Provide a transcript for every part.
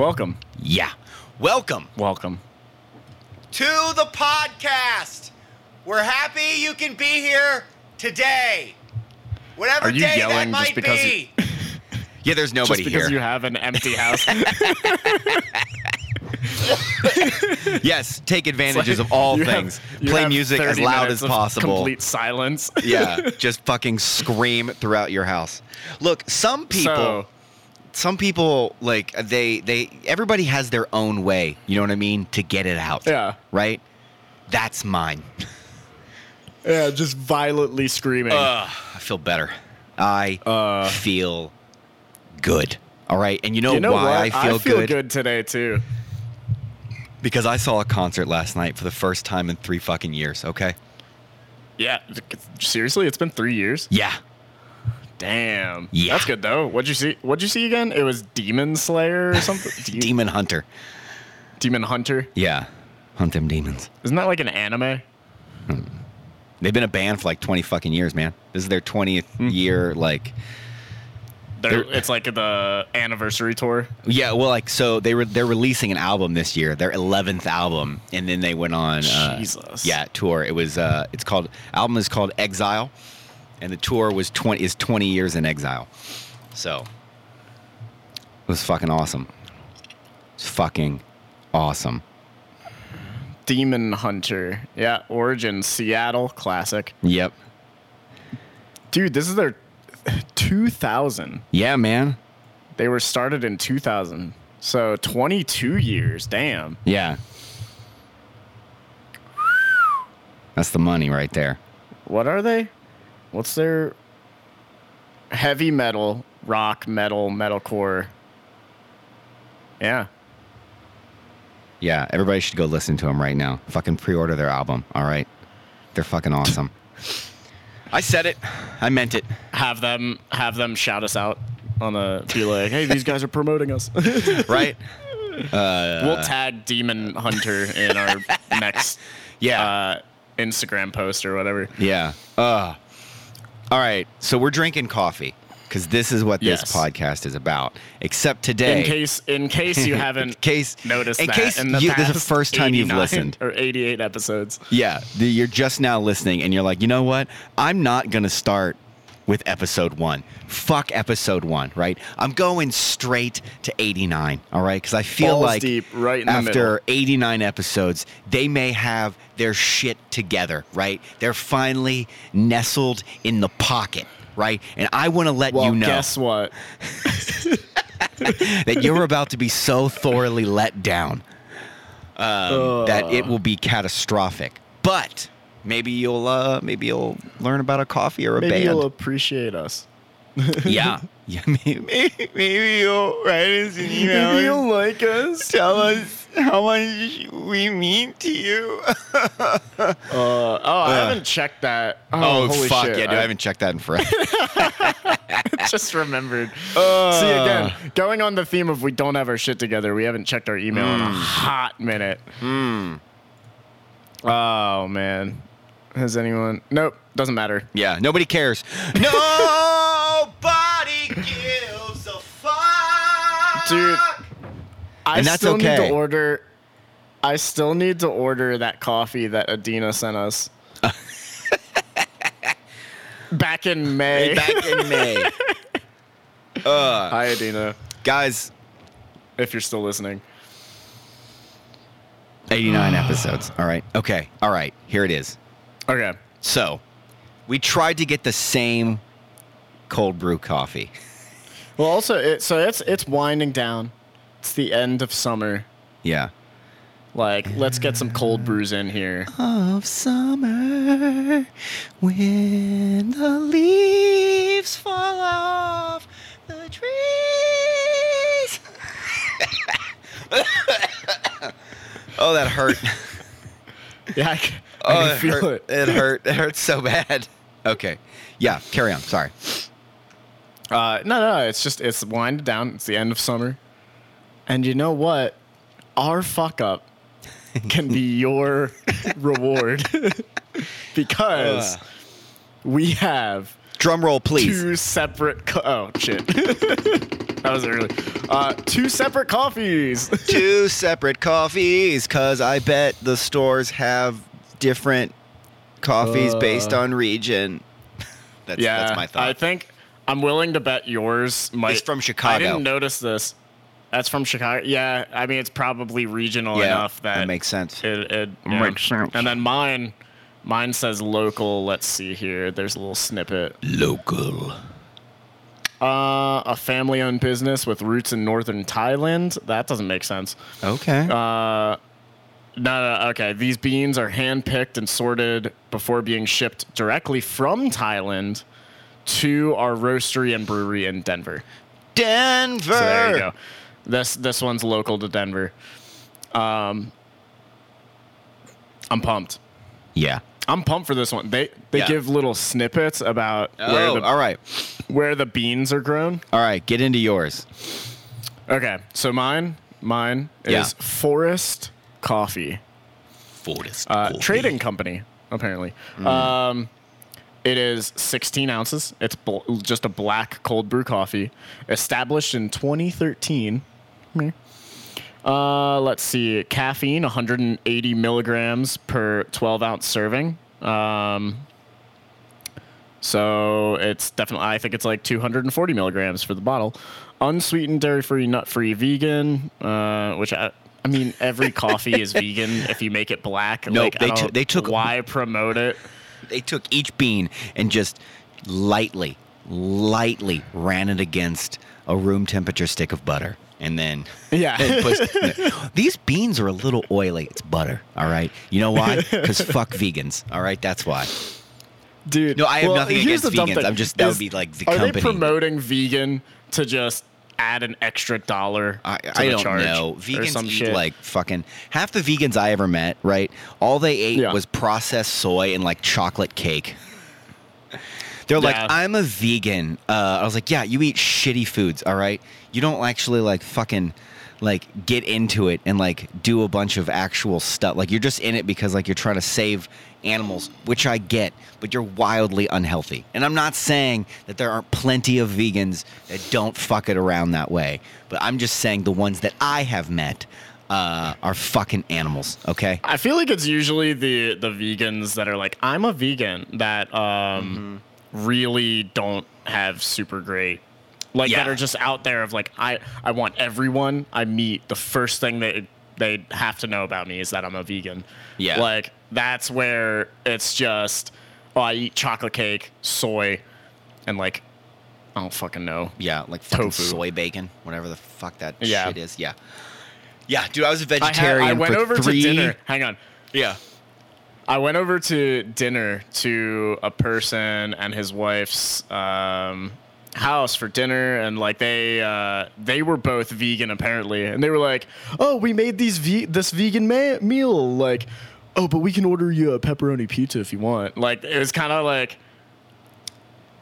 Welcome. Yeah. Welcome Welcome. to the podcast. We're happy you can be here today. Whatever Are you day that yelling just might because be. yeah, there's nobody Just because here. you have an empty house. yes, take advantages of all you have- things. you Play have music as 30 loud minutes as of possible. Complete silence. yeah, just fucking scream throughout your house. Look, some people So, some people like they they everybody has their own way, you know what I mean, to get it out. yeah. Right? That's mine. Yeah, just violently screaming. Ugh, I feel better. I Uh, feel good. All right. And you know, you know why what? I feel, feel good? good today too. Because I saw a concert last night for the first time in three fucking years, okay? Yeah. Seriously, it's been three years. Yeah. Damn. Yeah. That's good though. What'd you see? What'd you see again? It was Demon Slayer or something. De- Demon Hunter. Demon Hunter. Yeah. Hunt them demons. Isn't that like an anime? They've been a band for like 20 fucking years, man. This is their 20th Hmm. year, like. They're, They're- it's like the anniversary tour. Yeah, well, like so they were they're releasing an album this year, their eleventh album, and then they went on uh, Jesus. yeah tour. It was uh, it's called album is called Exile, and the tour was twenty is twenty years in exile, so it was fucking awesome. It's fucking awesome. Demon Hunter. Yeah. Origin Seattle classic. Yep. Dude, this is their 2000. Yeah, man. They were started in 2000. So 22 years. Damn. Yeah. That's the money right there. What are they? What's their heavy metal, rock, metal, metalcore? Yeah. Yeah, everybody should go listen to them right now. Fucking pre-order their album. All right, they're fucking awesome. I said it. I meant it. Have them have them shout us out on the be like, "Hey, these guys are promoting us." Right? we'll tag Demon Hunter in our next Yeah. uh, Instagram post or whatever. yeah. Uh. All right. So we're drinking coffee because this is what this Yes. podcast is about. Except today, In case in case you haven't in case noticed in that case in the you, this is the first time you've listened. or 88 episodes. Yeah, the, you're just now listening, and you're like, you know what? I'm not gonna start with episode one. Fuck episode one, right? I'm going straight to 89. All right, because I feel Balls like deep, right after middle. 89 episodes, they may have their shit together, right? They're finally nestled in the pocket. Right, and I want to let Well, you know guess what? that you're about to be so thoroughly let down um, that it will be catastrophic. But maybe you'll uh, maybe you'll learn about a coffee or a Maybe band. you'll appreciate us. yeah, yeah. Maybe, maybe, maybe you'll write us an email. Maybe you'll like us. tell us how much we mean to you. Uh, oh, I haven't checked that. Oh, holy fuck shit. yeah, dude! I haven't checked that in forever. just remembered. Uh, See again, going on the theme of we don't have our shit together. We haven't checked our email in Hmm. a hot minute. Hmm. Oh man, has anyone? Nope, doesn't matter. Yeah, nobody cares. Nobody gives a fuck. Dude, I And that's still need to order. I still need to order that coffee that Adina sent us. Back in May. back in May. Uh, Hi, Adina, guys, if you're still listening. 89 episodes. All right. Okay. All right. Here it is. Okay. So, we tried to get the same cold brew coffee. Well, also, it, so it's it's winding down. It's the end of summer. Yeah. Like, let's get some cold brews in here. Of summer when the leaves fall off the trees. oh, that hurt. Yeah, I, I Oh, can it feel hurt. it. It hurt. It hurts so bad. Okay. Yeah, carry on. Sorry. Uh, no, no, it's just it's winding down. It's the end of summer, and you know what? Our fuck up can be your reward because Ugh. we have Drum roll, please. two separate. Co- oh shit! that was early. Uh, two separate coffees. Two separate coffees, cause I bet the stores have different coffees based Uh. on region. That's yeah, that's my thought. I think I'm willing to bet yours might. It's from Chicago. I didn't notice this. That's from Chicago. Yeah, I mean it's probably regional yeah, enough that, that makes sense. it, it Makes sense. And then mine, mine says local. Let's see here. There's a little snippet. Local. Uh, a family-owned business with roots in northern Thailand. That doesn't make sense. Okay. Uh, no, no, okay. These beans are hand-picked and sorted before being shipped directly from Thailand to our roastery and brewery in Denver. Denver. So there you go. This this one's local to Denver. Um, I'm pumped. Yeah. I'm pumped for this one. They they Yeah. give little snippets about Oh, where the all right. where the beans are grown. All right. Get into yours. Okay, so mine mine Yeah. is Forest Coffee. Forest. uh, trading company apparently. Um, it is 16 ounces. It's bl- just a black cold brew coffee, established in 2013. Meh. Uh, let's see, caffeine 180 milligrams per 12 ounce serving. Um, so it's definitely, I think it's like 240 milligrams for the bottle. Unsweetened, dairy free, nut free, vegan, uh, which I, I mean, every coffee is vegan if you make it black. Nope, like, they took- they took- why promote it? They took each bean and just lightly, lightly ran it against a room temperature stick of butter. And then Yeah. and put- these beans are a little oily. It's butter, all right. You know why? Because fuck vegans, all right. That's why. Dude, No, I have well, nothing against vegans. I'm just- that would be like the are company. they promoting vegan to just add an extra dollar I, to I the don't know. Vegans eat shit? like fucking half the vegans I ever met. Right, all they ate Yeah. was processed soy and like chocolate cake. They're like, I'm a vegan. Uh, I was like, yeah, you eat shitty foods. All right, you don't actually like fucking like get into it and like do a bunch of actual stuff. Like you're just in it because like you're trying to save animals, which I get, but you're wildly unhealthy. And I'm not saying that there aren't plenty of vegans that don't fuck it around that way, but I'm just saying the ones that I have met uh, are fucking animals. Okay. I feel like it's usually the the vegans that are like, I'm a vegan that um Mm-hmm. really don't have super great like that are just out there of like I I want everyone I meet the first thing that they have to know about me is that I'm a vegan. Yeah. Like that's where it's just oh I eat chocolate cake, soy, and like I don't fucking know. Yeah, like Tofu. soy bacon, whatever the fuck that Yeah. shit is. Yeah. Yeah, dude, I was a I, had, vegetarian I went over three. to dinner. Hang on. Yeah. I went over to dinner to a person and his wife's um, house for dinner, and like they uh, they were both vegan apparently, and they were like, "Oh, we made these ve- this vegan ma- meal." Like, "Oh, but we can order you a pepperoni pizza if you want." Like it was kind of like.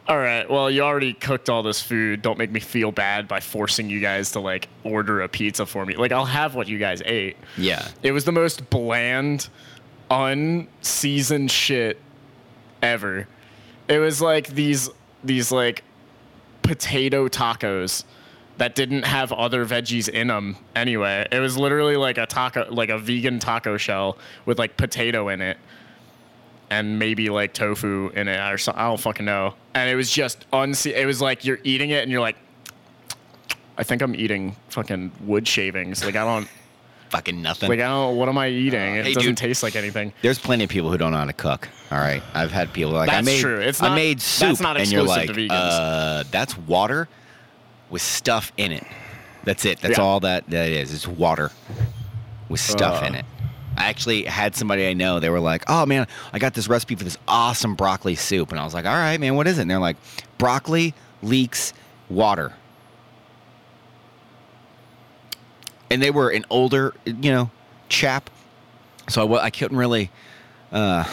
All right. Well, you already cooked all this food. Don't make me feel bad by forcing you guys to like order a pizza for me. Like I'll have what you guys ate. Yeah. It was the most bland, unseasoned shit ever. It was like these these like potato tacos that didn't have other veggies in them anyway. It was literally like a taco like a vegan taco shell with like potato in it and maybe like tofu in it or something. I don't fucking know. And it was just unse- it was like you're eating it and you're like I think I'm eating fucking wood shavings. Like I don't Fucking nothing. like I don't. What am I eating? it hey, doesn't dude. taste like anything. There's plenty of people who don't know how to cook. All right, I've had people like I That's made. true. It's I not- made that's soup, not and you're exclusive like, to vegans. uh, that's water with stuff in it. That's it. That's Yeah. all that that is. It's water with stuff Uh. in it. I actually had somebody I know. They were like, "Oh man, I got this recipe for this awesome broccoli soup," and I was like, "All right, man, what is it?" And they're like, "Broccoli leeks water." And they were an older, you know, chap, so I, I couldn't really. Uh,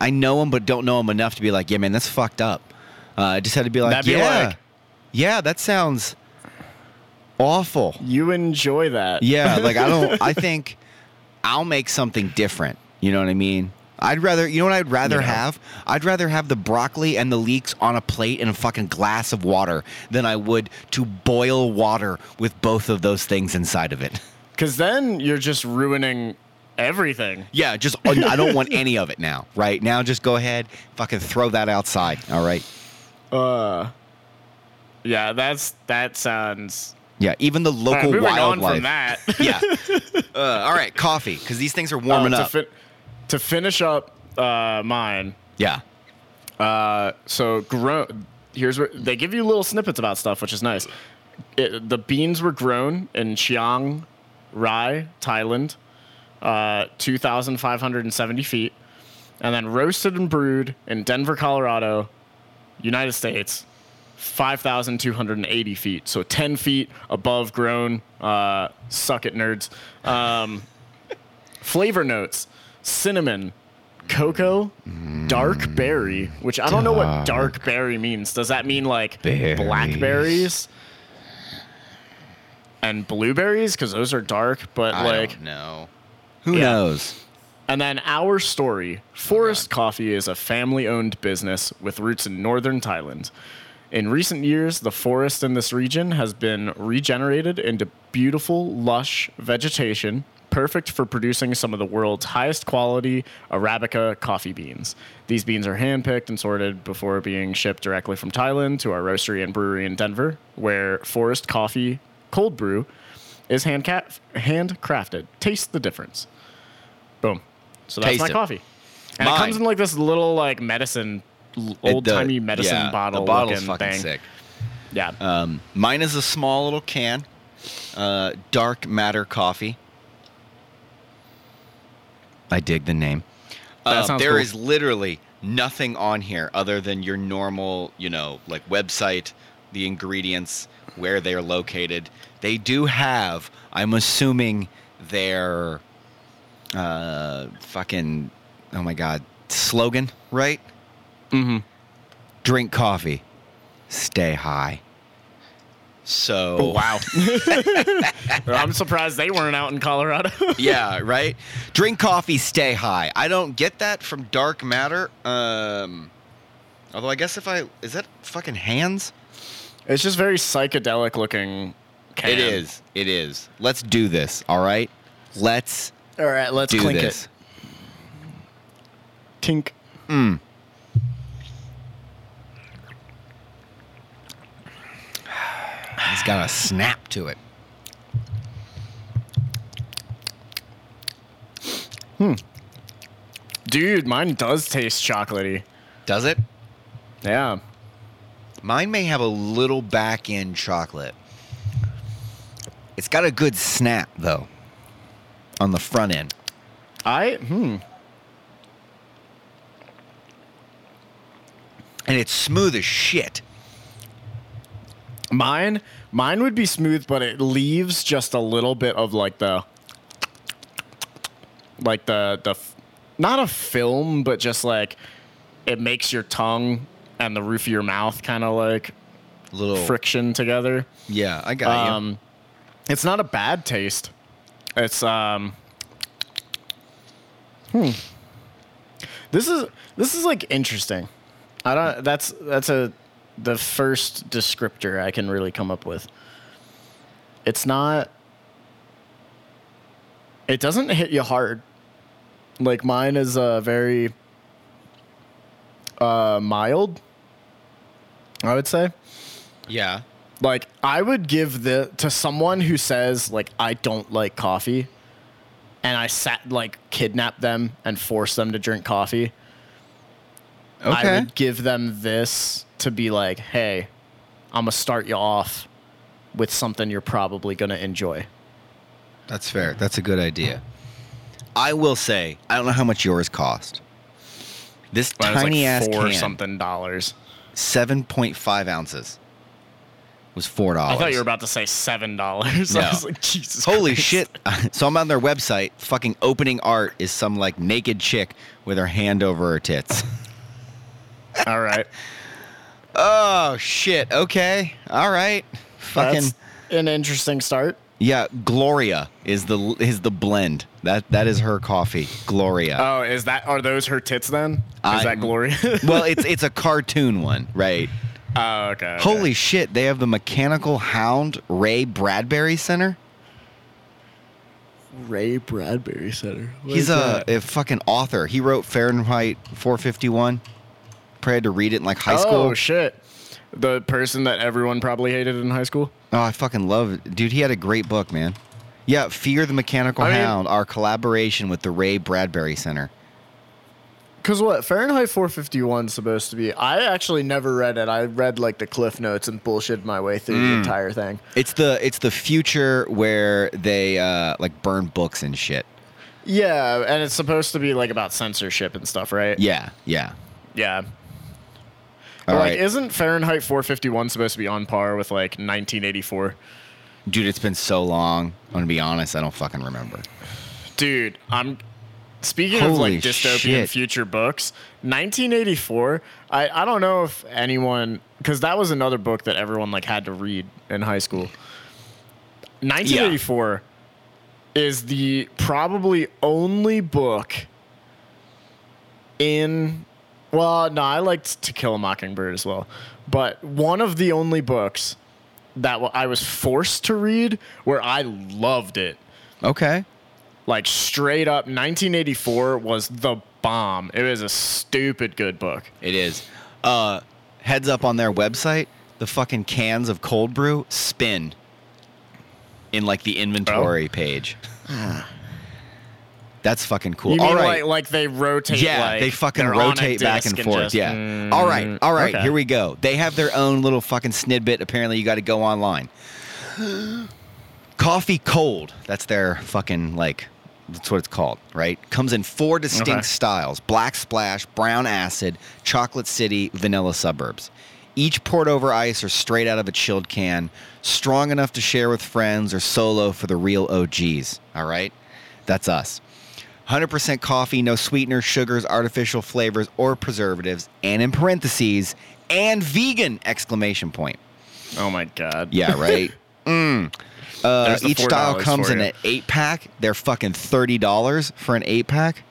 I know him, but don't know him enough to be like, yeah, man, that's fucked up. Uh, I just had to be like, That'd be yeah, like- yeah, that sounds awful. You enjoy that. Yeah, like I don't. I think I'll make something different. You know what I mean? I'd rather, you know what I'd rather know. have? I'd rather have the broccoli and the leeks on a plate and a fucking glass of water than I would to boil water with both of those things inside of it. Because then you're just ruining everything. Yeah, just I don't want any of it now. Right now, just go ahead, fucking throw that outside. All right. Uh, yeah, that's that sounds. Yeah, even the right, local on wildlife. from that. yeah. Uh, all right, coffee because these things are warming Uh, to up. fi- to finish up uh, mine. yeah. Uh, so grown. Here's where they give you little snippets about stuff, which is nice. It, the beans were grown in Chiang Rai, Thailand, uh, 2,570 feet, and then roasted and brewed in Denver, Colorado, United States, 5,280 feet. So 10 feet above grown. Uh, suck it, nerds. Um, flavor notes cinnamon, cocoa, dark berry, which I don't know what dark berry means. Does that mean like Berries. blackberries and blueberries? Because those are dark, but I like. don't know. Who Yeah. knows? And then our story Forest Coffee is a family owned business with roots in northern Thailand. In recent years, the forest in this region has been regenerated into beautiful, lush vegetation, perfect for producing some of the world's highest quality Arabica coffee beans. These beans are handpicked and sorted before being shipped directly from Thailand to our roastery and brewery in Denver, where Forest Coffee cold brew is hand handcrafted. Taste the difference. Boom. So that's Taste my it. coffee. And it comes in like this little like medicine, old timey medicine yeah, bottle. The bottle's looking fucking thing. sick. Yeah. Um, mine is a small little can, uh, dark matter coffee. I dig the name. Uh, there cool. is literally nothing on here other than your normal, you know, like website, the ingredients, where they're located. They do have, I'm assuming, their uh, fucking, oh my god, slogan, right? Mm-hmm. Drink coffee, stay high. So Oh, wow. I'm surprised they weren't out in Colorado. yeah, right. Drink coffee, stay high. I don't get that from dark matter. Um, although I guess if I is that fucking hands? it's just very psychedelic looking. Can. It is. It is. Let's do this. All right. Let's All right, let's do clink this. it. Tink. It's got a snap to it. Hmm. Dude, mine does taste chocolatey. Does it? Yeah. Mine may have a little back end chocolate. It's got a good snap though. On the front end. I hmm. And it's smooth as shit. Mine mine would be smooth, but it leaves just a little bit of like the like the the not a film, but just like it makes your tongue and the roof of your mouth kind of like Little friction together. Yeah, I got you. Um, it's not a bad taste. It's um. Hmm. This is this is like interesting. I don't. That's that's a the first descriptor I can really come up with. It's not. It doesn't hit you hard. Like mine is uh, very uh, mild. I would say Yeah. like I would give the to someone who says like I don't like coffee and I sat like kidnap them and force them to drink coffee. I Okay. would give them this to be like, "Hey, I'm going to start you off with something you're probably going to enjoy." That's fair. That's a good idea. I will say, I don't know how much yours cost. This Mine was, tiny like ass four can, something dollars. seven point five ounces, was four dollars. I thought you were about to say $7. No. I was like, "Jesus Holy Christ." shit! so I'm on their website. Fucking opening art is some like naked chick with her hand over her tits. All right. oh shit! Okay, all right. Fucking That's an interesting start. Yeah, Gloria is the is the blend. That that is her coffee, Gloria. Oh, is that are those her tits then? Is I- that Gloria? well, it's it's a cartoon one, right? oh, okay. okay. Holy shit! They have the Mechanical Hound Ray Bradbury Center. Ray Bradbury Center. What He's is a, that? a fucking author. He wrote Fahrenheit 451. Probably had to read it in like high school. oh shit. The person that everyone probably hated in high school. Oh, I fucking love it. Dude, he had a great book, man. Yeah, Fear the Mechanical I mean- Hound, our collaboration with the Ray Bradbury Center. Cause what Fahrenheit 451 is supposed to be? I actually never read it. I read like the cliff notes and bullshit my way through the entire thing. It's the it's the future where they uh like burn books and shit. Yeah, and it's supposed to be like about censorship and stuff, right? Yeah, yeah. Yeah. All like, right. isn't Fahrenheit 451 supposed to be on par with like 1984? Dude, it's been so long. I'm gonna be honest, I don't fucking remember. Dude, I'm speaking of like dystopian shit. future books. 1984. I I don't know if anyone because that was another book that everyone like had to read in high school. 1984 is the probably only book in well, no, I liked To Kill a Mockingbird as well, but one of the only books that I was forced to read where I loved it Okay. like straight up 1984 was the bomb it was a stupid good book It is. Uh heads up on their website, the fucking cans of cold brew spin in like the inventory page. That's fucking cool. you mean All right. like, like they rotate yeah, like, they fucking they're on a rotate back disc and forth. just- yeah. Mm, all right, all right. okay. Here we go. They have their own little fucking snidbit. Apparently, you got to go online. Coffee cold. That's their fucking like. That's what it's called, right? Comes in four distinct Okay. styles: black splash, brown acid, chocolate city, vanilla suburbs. Each poured over ice or straight out of a chilled can, strong enough to share with friends or solo for the real OGs. All right, that's us. 100% coffee, no sweeteners, sugars, artificial flavors, or preservatives, and in parentheses, and vegan! Exclamation point. oh my god Yeah, right. mm. uh, each style comes in an eight pack. They're fucking thirty dollars for an eight pack.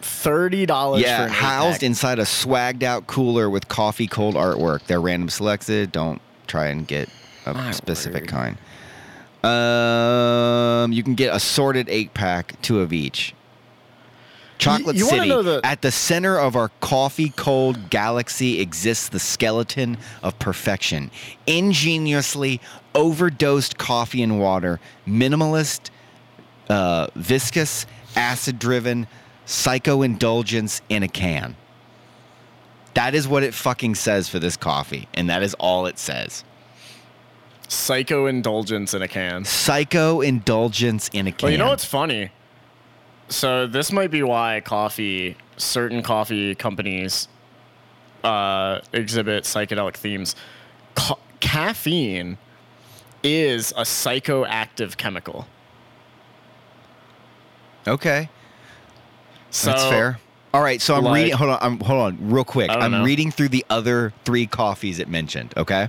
$30 for Yeah, an housed eight-pack. inside a swagged out cooler with coffee cold artwork. They're random selected. Don't try and get a My specific word. kind. Um, you can get assorted eight pack, two of each. Chocolate you wanna City. the- At the center of our coffee cold galaxy exists the skeleton of perfection. Ingeniously overdosed coffee and water, minimalist, uh, viscous, acid driven, psycho indulgence in a can. That is what it fucking says for this coffee, and that is all it says. psycho indulgence in a can Psycho indulgence in a can. well you know what's funny so this might be why coffee certain coffee companies uh, exhibit psychedelic themes Ca- caffeine is a psychoactive chemical Okay, so that's fair. All right, so I'm like- reading. Hold on, I'm, hold on, real quick. I'm know. reading through the other three coffees it mentioned. Okay.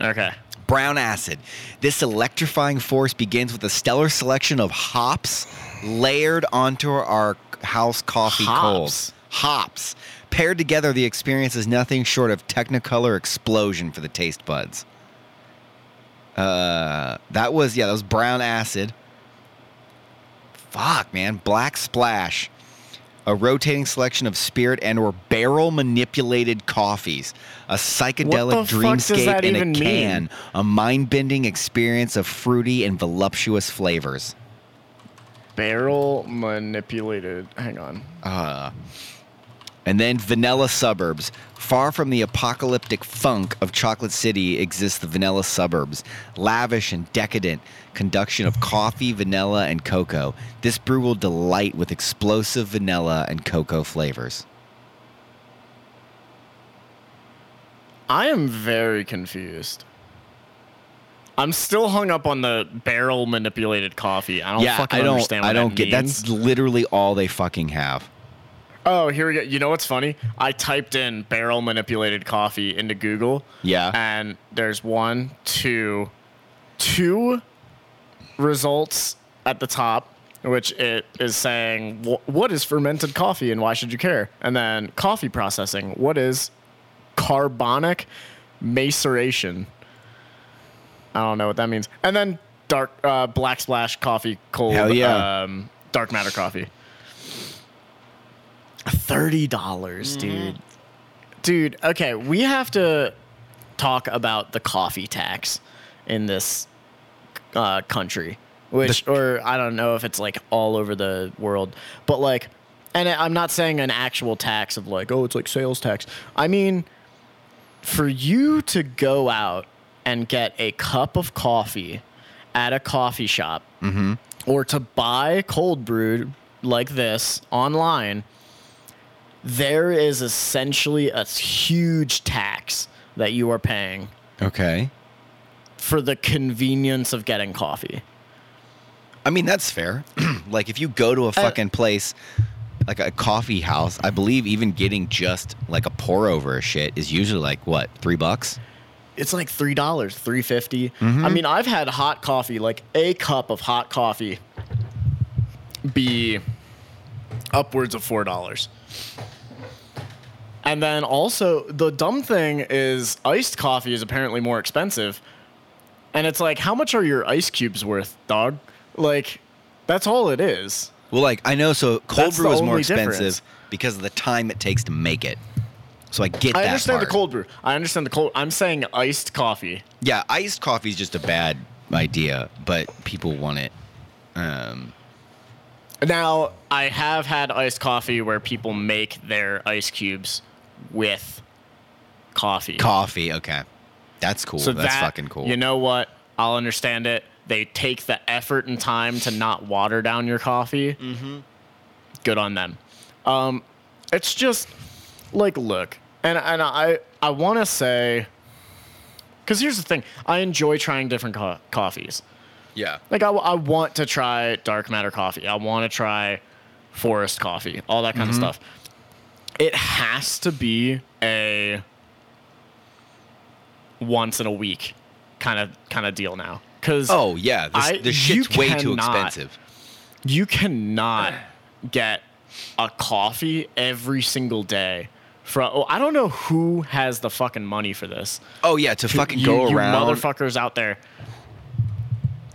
okay Brown acid. This electrifying force begins with a stellar selection of hops layered onto our house coffee Hops? cold. Hops. Paired together, the experience is nothing short of technicolor explosion for the taste buds. Uh, that was yeah, that was brown acid. Fuck, man, black splash. A rotating selection of spirit and or barrel manipulated coffees. A psychedelic What the fuck does dreamscape in a even mean? can. A mind-bending experience of fruity and voluptuous flavors. Barrel manipulated hang on Uh, and then vanilla suburbs. Far from the apocalyptic funk of Chocolate City exists the vanilla suburbs. Lavish and decadent conduction of coffee, vanilla, and cocoa. This brew will delight with explosive vanilla and cocoa flavors. I am very confused. I'm still hung up on the barrel manipulated coffee. I don't yeah, fucking I don't. understand what I don't that get. means. That's literally all they fucking have. Oh, here we go. You know what's funny? I typed in barrel manipulated coffee into Google. Yeah. And there's one, two, two results at the top, which it is saying what is fermented coffee and why should you care? And then coffee processing, what is carbonic maceration? I don't know what that means. And then dark uh, black splash coffee, cold, Hell yeah. um, dark matter coffee. Thirty dollars, dude. Dude, okay, we have to talk about the coffee tax in this uh, country, which, or I don't know if it's like all over the world, but like, and I'm not saying an actual tax of like, oh, it's like sales tax. I mean, for you to go out and get a cup of coffee at a coffee shop mm-hmm. or to buy cold brewed like this online, there is essentially a huge tax that you are paying Okay. for the convenience of getting coffee. I mean, that's fair. like, if you go to a uh, fucking place, like a coffee house, I believe even getting just like a pour over shit is usually like what, three bucks? It's like three dollars, three mm-hmm. I mean, I've had hot coffee, like a cup of hot coffee, be upwards of four dollars. And then also the dumb thing is iced coffee is apparently more expensive. And it's like, how much are your ice cubes worth, dog? Like, that's all it is. Well, like I know, so cold That's brew is more expensive difference. because of the time it takes to make it. So I get I understand the cold brew. I understand the cold. I'm saying iced coffee. Yeah, iced coffee is just a bad idea, but people want it. Um, Now, I have had iced coffee where people make their ice cubes with coffee. coffee, okay, that's cool. so that's that, fucking cool. You know what? I'll understand it. They take the effort and time to not water down your coffee. Mm-hmm. Good on them. Um, it's just like, look, and and I I want to say, because here's the thing, I enjoy trying different co- coffees. yeah, Like I, I want to try dark matter coffee. I want to try forest coffee, all that kind Mm-hmm. of stuff. It has to be a once in a week kind of kind of deal now. Cuz Oh yeah, this, I- this shit's way too expensive. you cannot get a coffee every single day from oh, I don't know who has the fucking money for this. Oh yeah, to fucking you, go you around motherfuckers out there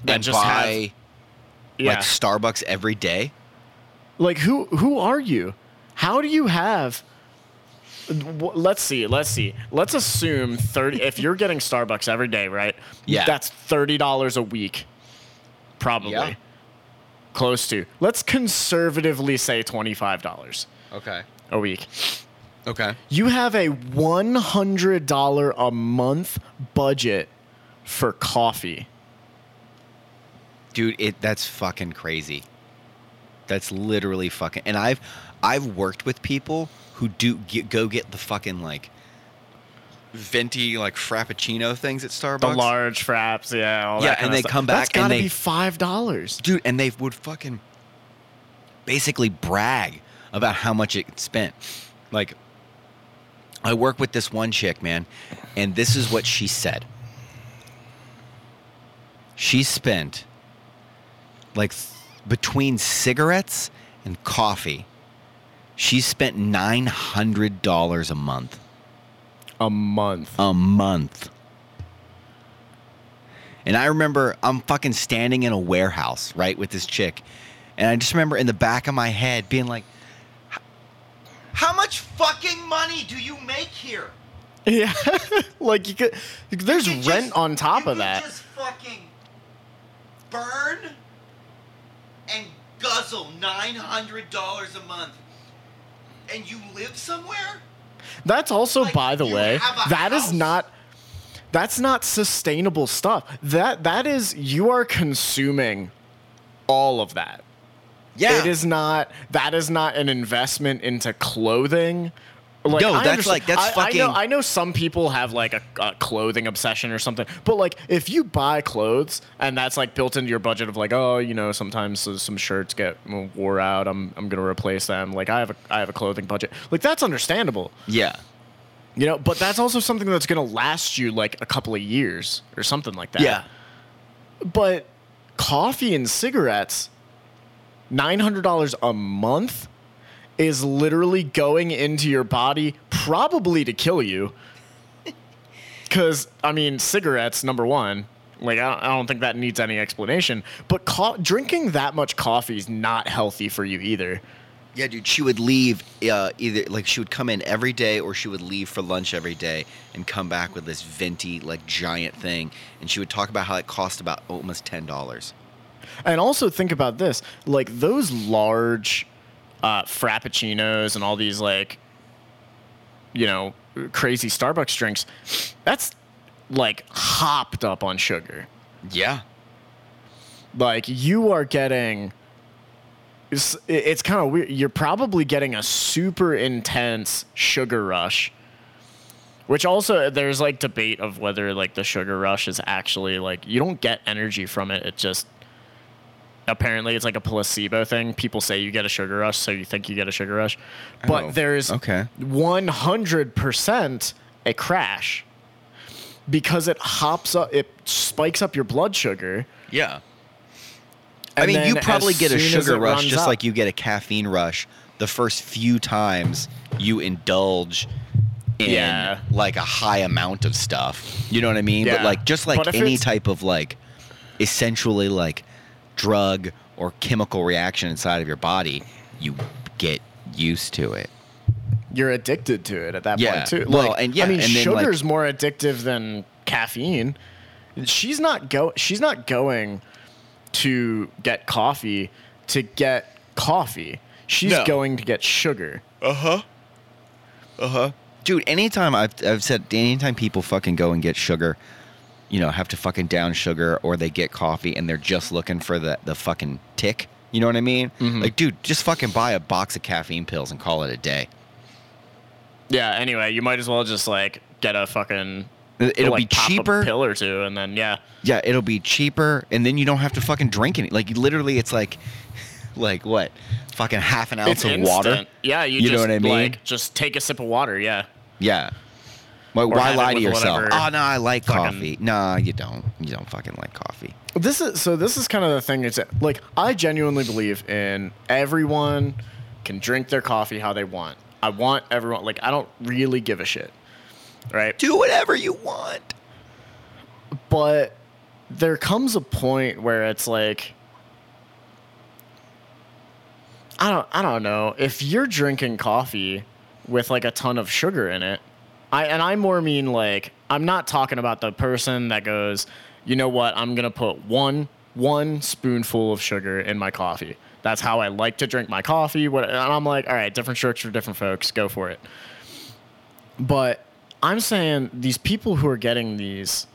that and just have buy yeah. like Starbucks every day. Like who who are you? How do you have Let's see. Let's see. Let's assume 30 if you're getting Starbucks every day, right? Yeah. That's $30 a week. Probably. Yeah. Close to. Let's conservatively say $25 Okay. a week. Okay. You have a $100 a month budget for coffee. dude it that's fucking crazy that's literally fucking and i've i've worked with people who do get, go get the fucking like venti like frappuccino things at starbucks The large fraps, yeah. All Yeah, and they stuff. come That's back and gotta they- be five dollars. dude and they would fucking basically brag about how much it spent like i work with this one chick man and this is what she said she spent like th- between cigarettes and coffee she spent $900 a month A month. a month. And I remember I'm fucking standing in a warehouse, right, with this chick. And I just remember in the back of my head being like, "H- How much fucking money do you make here? Yeah, like you could. There's You rent just- on top of that. just fucking burn and guzzle $900 a month. And you live somewhere? That's also, like, by the way, that is not. That's not sustainable stuff. That that is you are consuming all of that. Yeah. It is not. That is not an investment into clothing. Like, No, I that's understand- like- that's I, I fucking- know, I know some people have like a, a clothing obsession or something, but like if you buy clothes and that's like built into your budget of like, oh, you know, sometimes some shirts get wore out, I'm I'm gonna replace them. Like I have a I have a clothing budget. Like that's understandable, Yeah. you know. But that's also something that's gonna last you like a couple of years or something like that. Yeah. But coffee and cigarettes, nine hundred dollars a month, is literally going into your body, probably to kill you. Because I mean, cigarettes number one. Like I don't, I don't think that needs any explanation. But co- drinking that much coffee is not healthy for you either. Yeah, dude, she would leave uh, either like she would come in every day or she would leave for lunch every day and come back with this venti like giant thing and she would talk about how it cost about almost ten dollars. And also think about this: like those large uh, frappuccinos and all these like, you know, crazy Starbucks drinks. That's like hopped up on sugar. Yeah. Like you are getting. It's, it's kind of weird. You're probably getting a super intense sugar rush. Which also there's like debate of whether like the sugar rush is actually like you don't get energy from it. It just apparently it's like a placebo thing. People say you get a sugar rush, so you think you get a sugar rush. But Oh, there's okay. 100% a crash because it hops up, it spikes up your blood sugar. Yeah. I and mean, you then probably get a soon as sugar it rush runs just up- like you get a caffeine rush the first few times you indulge in Yeah. like a high amount of stuff. You know what I mean? But Yeah. like just like But if any it's- type of like essentially like drug or chemical reaction inside of your body, you get used to it. you're addicted to it at that Yeah. point too. Well, Like, and yeah, I mean, and then, like- sugar's more addictive than caffeine. She's not go. She's not going to get coffee to get coffee. She's No. going to get sugar. Uh huh. Uh huh. Dude, anytime I've, I've said, anytime people fucking go and get sugar, you know, have to fucking down sugar or they get coffee and they're just looking for the, the fucking tick, you know what I mean? Mm-hmm. Like, dude, just fucking buy a box of caffeine pills and call it a day. Yeah. Anyway, you might as well just like get a fucking. It'll like, be cheaper. pill or two, and then yeah. Yeah, it'll be cheaper and then you don't have to fucking drink any. Like, literally, it's like, like what? Fucking half an ounce it's of water? Yeah, you, You know what I mean? like just take a sip of water. Yeah. Yeah. Why, why lie to yourself? whatever Oh, no, I like fucking- coffee. Nah, you don't. You don't fucking like coffee. This is so. This is kind of the thing. It's like I genuinely believe in everyone can drink their coffee how they want. I want everyone. Like I don't really give a shit, right? Do whatever you want. But there comes a point where it's like I don't I don't know. If you're drinking coffee with like a ton of sugar in it, I and I more mean like I'm not talking about the person that goes, "You know what? I'm to put one one spoonful of sugar in my coffee." That's how I like to drink my coffee. What and I'm like, "All right, different strokes for different folks. Go for it." But I'm saying these people who are getting these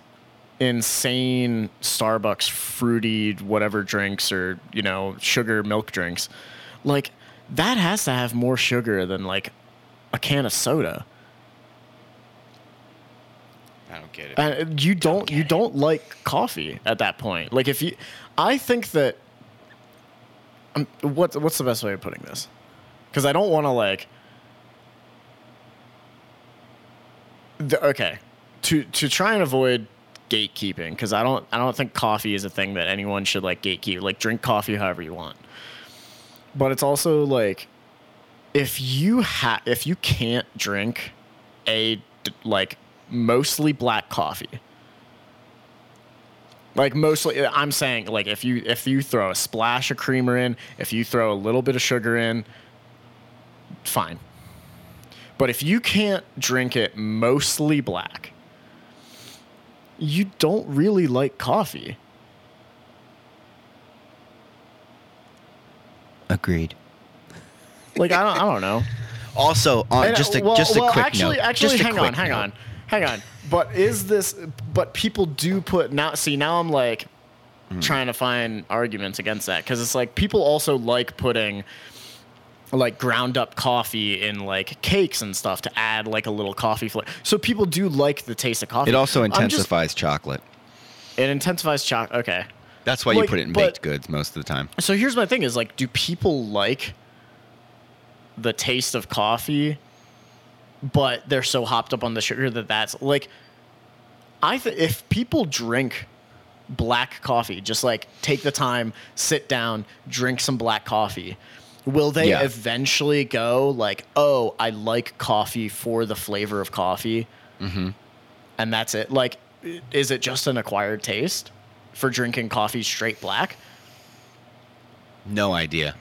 insane Starbucks fruity whatever drinks or you know sugar milk drinks, like that has to have more sugar than like a can of soda. I don't get it. And you don't you don't like coffee at that point. Like if you, I think that. Um, what what's the best way of putting this? Because I don't want to like. The, okay, to to try and avoid gatekeeping because I don't I don't think coffee is a thing that anyone should like gatekeep. Like drink coffee however you want. But it's also like if you ha- if you can't drink a d- like mostly black coffee like mostly i'm saying like if you if you throw a splash of creamer in if you throw a little bit of sugar in fine but if you can't drink it mostly black you don't really like coffee Agreed. like i don't i don't know Also, on And, just a well- just a well, quick actually, note. Actually, just hang on, hang note. on, hang on. But is this? But people do put now. See, now I'm like Hmm. trying to find arguments against that because it's like people also like putting like ground up coffee in like cakes and stuff to add like a little coffee flavor. So people do like the taste of coffee. It also I'm just- intensifies chocolate. it intensifies chocolate. Okay. That's why you put it in but- baked goods most of the time. So here's my thing: is like, do people like the taste of coffee, but they're so hopped up on the sugar that that's like, I th- if people drink black coffee, just like take the time, sit down, drink some black coffee, will they Yeah. eventually go like, oh, I like coffee for the flavor of coffee? Mm-hmm. And that's it. Like, is it just an acquired taste for drinking coffee straight black? No idea.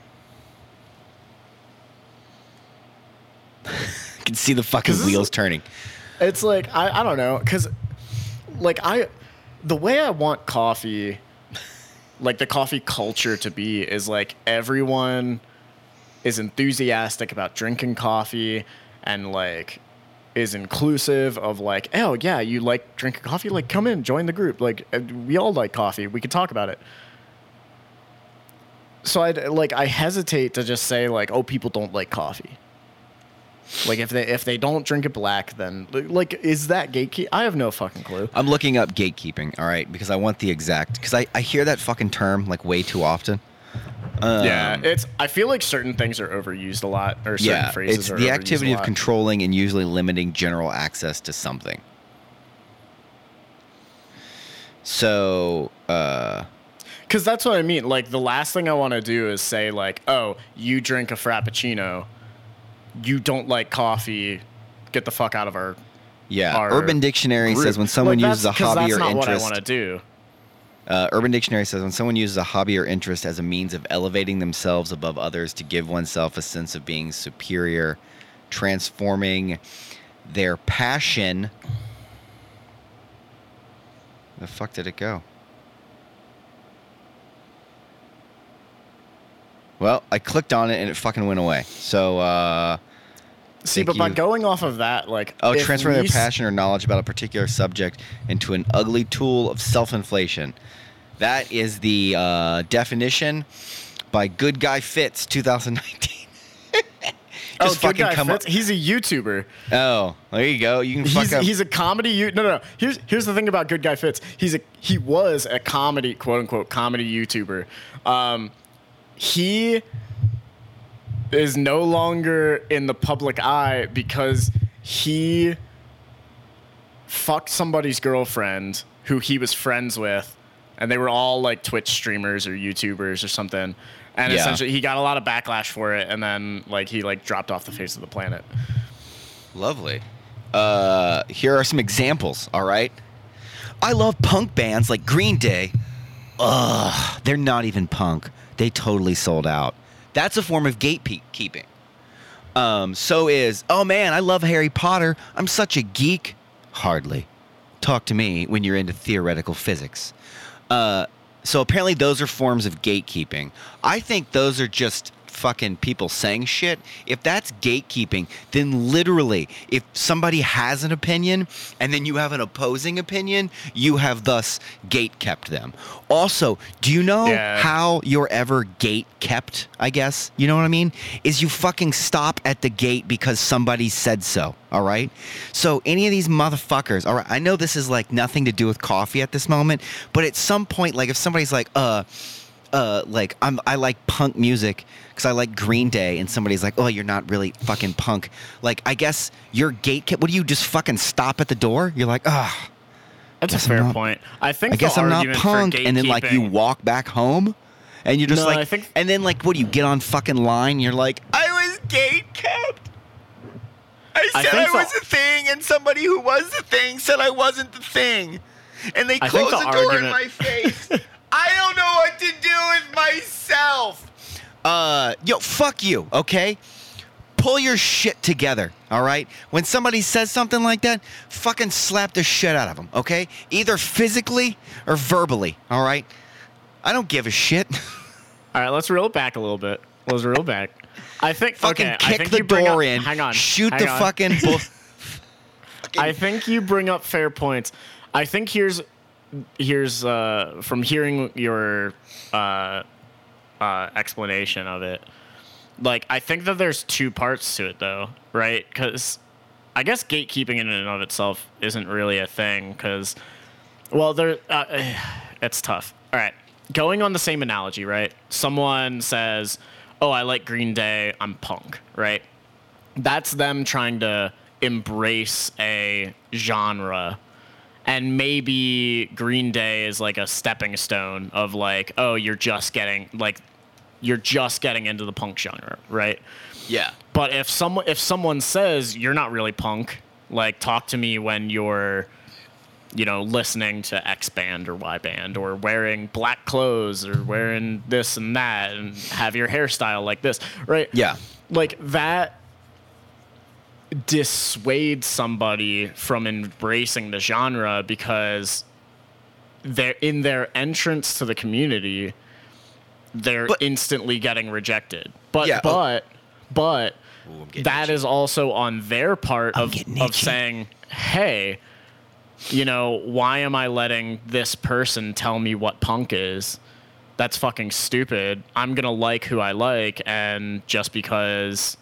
I can see the fucking 'Cause this is- wheels turning. It's like I, I don't know because like I the way I want coffee like the coffee culture to be is like everyone is enthusiastic about drinking coffee and like is inclusive of like oh yeah you like drinking coffee? Like come in join the group. Like uh, we all like coffee. We can talk about it. So I like I hesitate to just say like oh people don't like coffee like if they if they don't drink it black, then like is that gatekeep? I have no fucking clue. I'm looking up gatekeeping, all right, because I want the exact. Because I, I hear that fucking term like way too often. Um, yeah, it's. I feel like certain things are overused a lot, or certain yeah, phrases it's are the activity of controlling and usually limiting general access to something. So, uh, Because that's what I mean. Like the last thing I want to do is say like, oh, you drink a frappuccino, you don't like coffee, get the fuck out of our. yeah, Our Urban Dictionary group. says when someone uses a hobby that's or not what I want to do. Uh, Urban Dictionary says when someone uses a hobby or interest as a means of elevating themselves above others to give oneself a sense of being superior, transforming their passion. The fuck did it go? Well, I clicked on it and it fucking went away. So, uh, See, but by going off of that, like, oh, transferring their passion or knowledge about a particular subject into an ugly tool of self-inflation. That is the uh, definition by Good Guy Fitz, 2019. Oh, good guy come Fitz, up. He's a YouTuber. Oh, there you go. You can fuck He's, up. he's a comedy. You no, no, no. Here's here's the thing about Good Guy Fitz. He's a he was a comedy quote unquote comedy YouTuber. Um, he is no longer in the public eye because he fucked somebody's girlfriend who he was friends with, and they were all like Twitch streamers or YouTubers or something. And Yeah. essentially, he got a lot of backlash for it, and then like he like dropped off the face of the planet. Lovely. Uh, here are some examples, all right? I love punk bands like Green Day. Ugh, they're not even punk. They totally sold out. That's a form of gatekeeping. Um, so is, oh man, I love Harry Potter. I'm such a geek. Hardly. Talk to me when you're into theoretical physics. Uh, so apparently those are forms of gatekeeping. I think those are just fucking people saying shit. If that's gatekeeping, then literally, if somebody has an opinion and then you have an opposing opinion, you have thus gate kept them. Also, do you know Yeah. how you're ever gate kept? I guess you know what I mean. Is you fucking stop at the gate because somebody said so. All right. So any of these motherfuckers. All right. I know this is like nothing to do with coffee at this moment, but at some point, like if somebody's like, uh, uh, like I'm, I like punk music because I like Green Day, and somebody's like, oh, you're not really fucking punk. Like I guess you're gate kept. What do you just fucking stop at the door? You're like, ah. That's a fair not- point. I think I guess the I'm not punk. And then like you walk back home, and you're just No, like, I think- and then like what do you get on fucking line? You're like, I was gate kept. I I said I, the- was a thing, and somebody who was the thing said I wasn't the thing, and they I closed the, the door in my face. I don't know what to do with myself. Uh, yo, fuck you, okay? Pull your shit together, all right? When somebody says something like that, fucking slap the shit out of them, okay? Either physically or verbally, all right? I don't give a shit. All right, let's reel it back a little bit. Let's reel back. I think fucking okay, I kick think the door up- in. Hang on. Shoot hang the on. fucking. Bull- I think you bring up fair points. I think here's here's uh, from hearing your uh, uh, explanation of it. Like I think that there's two parts to it though, right? Because I guess gatekeeping in and of itself isn't really a thing. Because well, there uh, it's tough. All right, going on the same analogy, right? Someone says, "Oh, I like Green Day. I'm punk," right? that's them trying to embrace a genre and maybe Green Day is like a stepping stone of like, oh, you're just getting like you're just getting into the punk genre, right? Yeah. But if someone if someone says you're not really punk, like talk to me when you're you know listening to X band or Y band or wearing black clothes or wearing this and that and have your hairstyle like this, right? Yeah. Like that dissuades somebody from embracing the genre because they're in their entrance to the community they're But- instantly getting rejected but Yeah, oh. but but Ooh, that itchy. is also on their part I'm of, of saying hey you know why am i letting this person tell me what punk is that's fucking stupid i'm gonna like who i like and just because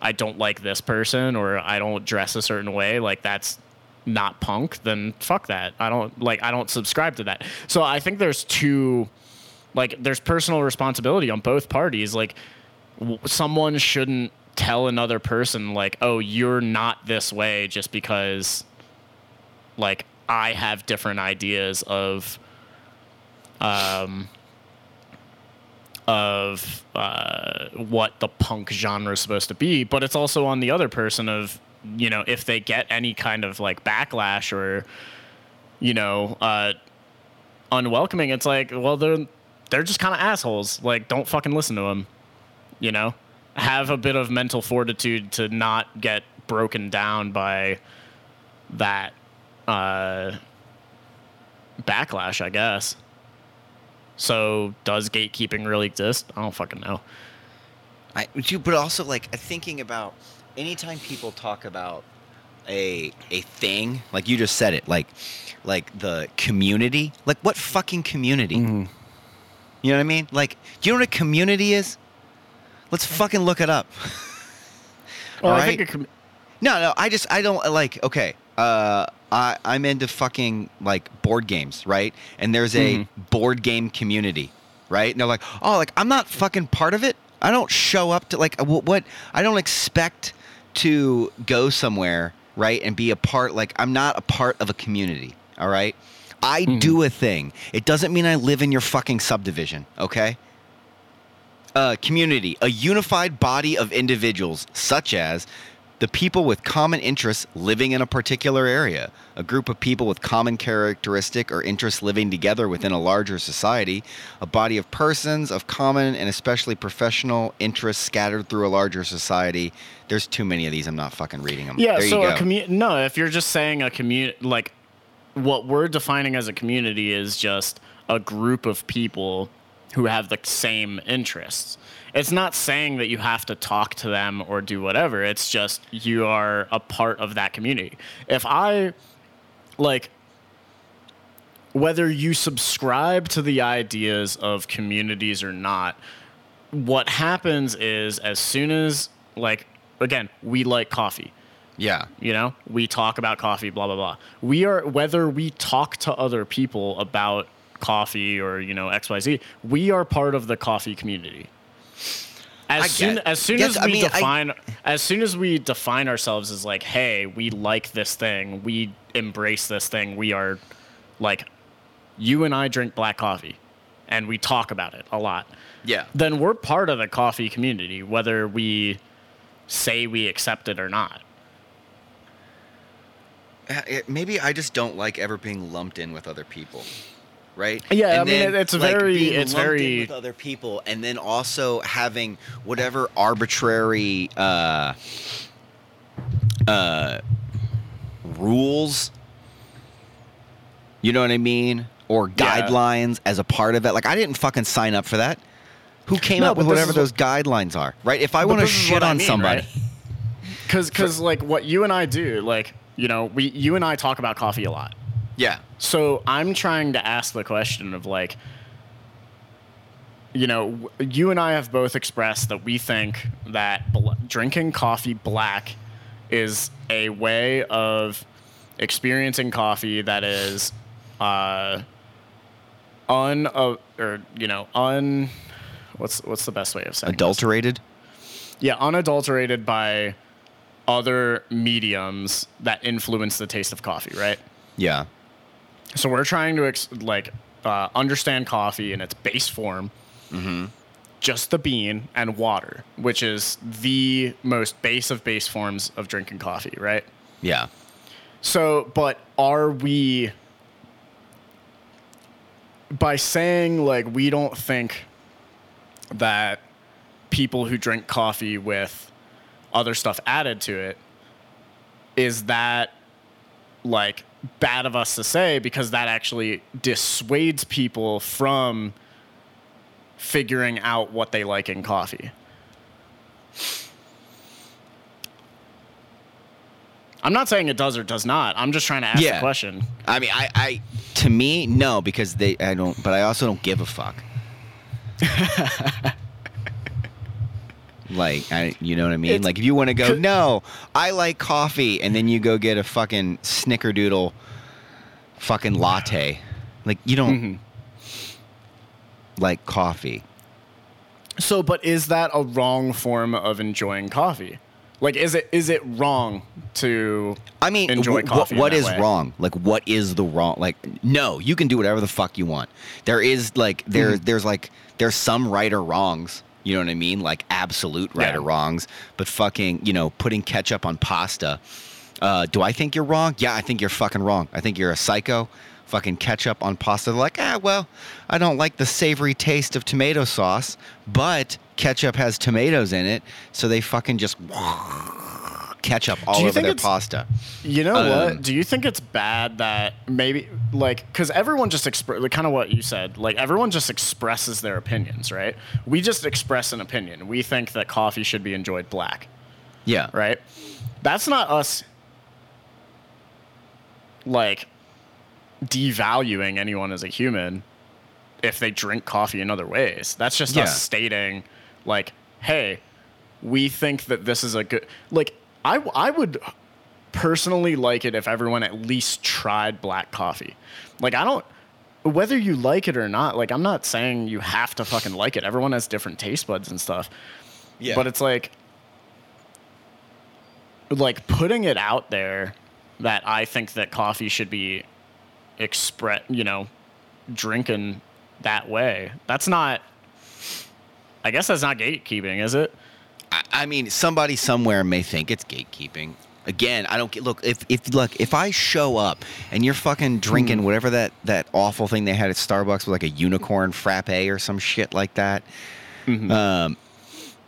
i don't like this person or i don't dress a certain way like that's not punk then fuck that. I don't like i don't subscribe to that. So i think there's two like there's personal responsibility on both parties. Like w- someone shouldn't tell another person like oh you're not this way just because like i have different ideas of um of uh, what the punk genre is supposed to be but it's also on the other person of you know if they get any kind of like backlash or you know uh unwelcoming it's like well they're they're just kind of assholes. Like don't fucking listen to them you know? Have a bit of mental fortitude to not get broken down by that uh backlash i guess so does gatekeeping really exist i don't fucking know I do, but also like thinking about anytime people talk about a a thing, like you just said it, like like the community, like what fucking community? You know what I mean? Like, do you know what a community is? Let's fucking look it up. well i Right. think a com- No, no, I just I don't like. Okay, uh, I I'm into fucking like board games, right? And there's a Mhm. board game community, right? And they're like, oh, like I'm not fucking part of it. I don't show up to like what, what I don't expect to go somewhere, right, and be a part. Like I'm not a part of a community. All right, I do a thing. It doesn't mean I live in your fucking subdivision. Okay uh, community, a unified body of individuals, such as the people with common interests living in a particular area, a group of people with common characteristic or interests living together within a larger society, a body of persons of common and especially professional interests scattered through a larger society. There's too many of these. I'm not fucking reading them. Yeah, there so you go. a community. No, if you're just saying a community, like what we're defining as a community is just a group of people who have the same interests. It's not saying that you have to talk to them or do whatever. It's just you are a part of that community. If I like whether you subscribe to the ideas of communities or not, what happens is as soon as like again, we like coffee yeah. you know we talk about coffee blah blah blah we are whether we talk to other people about coffee or you know xyz we are part of the coffee community as I soon as soon Yes, as I we mean, I- define as soon as we define ourselves as like hey we like this thing we embrace this thing we are like you and i drink black coffee and we talk about it a lot Yeah. then we're part of the coffee community whether we say we accept it or not. Uh, maybe I just don't like ever being lumped in with other people, right? Yeah, I mean, it- it's very- being it's very- with other people, and then also having whatever arbitrary uh, uh, rules. You know what I mean? Or Yeah. guidelines as a part of it. Like I didn't fucking sign up for that. Who came No, up with whatever those guidelines are, right? If I want to shit what I on mean, somebody, right? Because, because like what you and I do, like you know, we you and I talk about coffee a lot. Yeah, So I'm trying to ask the question of like, you know, you and I have both expressed that we think that bl- drinking coffee black is a way of experiencing coffee that is uh, un uh, or you know un what's what's the best way of saying this? adulterated. Yeah, unadulterated by other mediums that influence the taste of coffee, right? Yeah, So we're trying to ex- like uh, understand coffee in its base form, just the bean and water, which is the most base of base forms of drinking coffee, right? Yeah. So, but are we by saying like we don't think that people who drink coffee with other stuff added to it is that like bad of us to say because that actually dissuades people from figuring out what they like in coffee. I'm not saying it does or does not. I'm just trying to ask Yeah. the question. I mean, I, I, to me, no, because they, I don't, but I also don't give a fuck. like, I, you know what I mean? It's- like, if you want to go, no, I like coffee, and then you go get a fucking snickerdoodle fucking latte, like, you don't Mm-hmm. like coffee. So, but is that a wrong form of enjoying coffee? Like, is it is it wrong to? I mean, enjoy coffee what that is way? wrong? Like, what is the wrong? Like, no, you can do whatever the fuck you want. There is like there Mm-hmm. there's like there's some right or wrongs. You know what I mean? Like absolute right Yeah. or wrongs. But fucking, you know, putting ketchup on pasta. Uh, do I think you're wrong? Yeah, I think you're fucking wrong. I think you're a psycho. Fucking ketchup on pasta. They're like, ah, well, I don't like the savory taste of tomato sauce, but ketchup has tomatoes in it, so they fucking just ketchup all over their pasta. You know Um, what? Do you think it's bad that maybe like because everyone just express like, kind of what you said. Like everyone just expresses their opinions, right? We just express an opinion. We think that coffee should be enjoyed black, Yeah. right? That's not us like devaluing anyone as a human if they drink coffee in other ways. That's just Yeah. us stating like, hey, we think that this is a good like I I would personally like it if everyone at least tried black coffee. Like I don't whether you like it or not, like I'm not saying you have to fucking like it. Everyone has different taste buds and stuff. Yeah. But it's like like putting it out there that I think that coffee should be express, you know, drinking that way. That's not I guess that's not gatekeeping, is it? I, I mean, somebody somewhere may think it's gatekeeping. Again, I don't get. Look, if if look, if I show up and you're fucking drinking Hmm. whatever that that awful thing they had at Starbucks with like a unicorn frappe or some shit like that, um,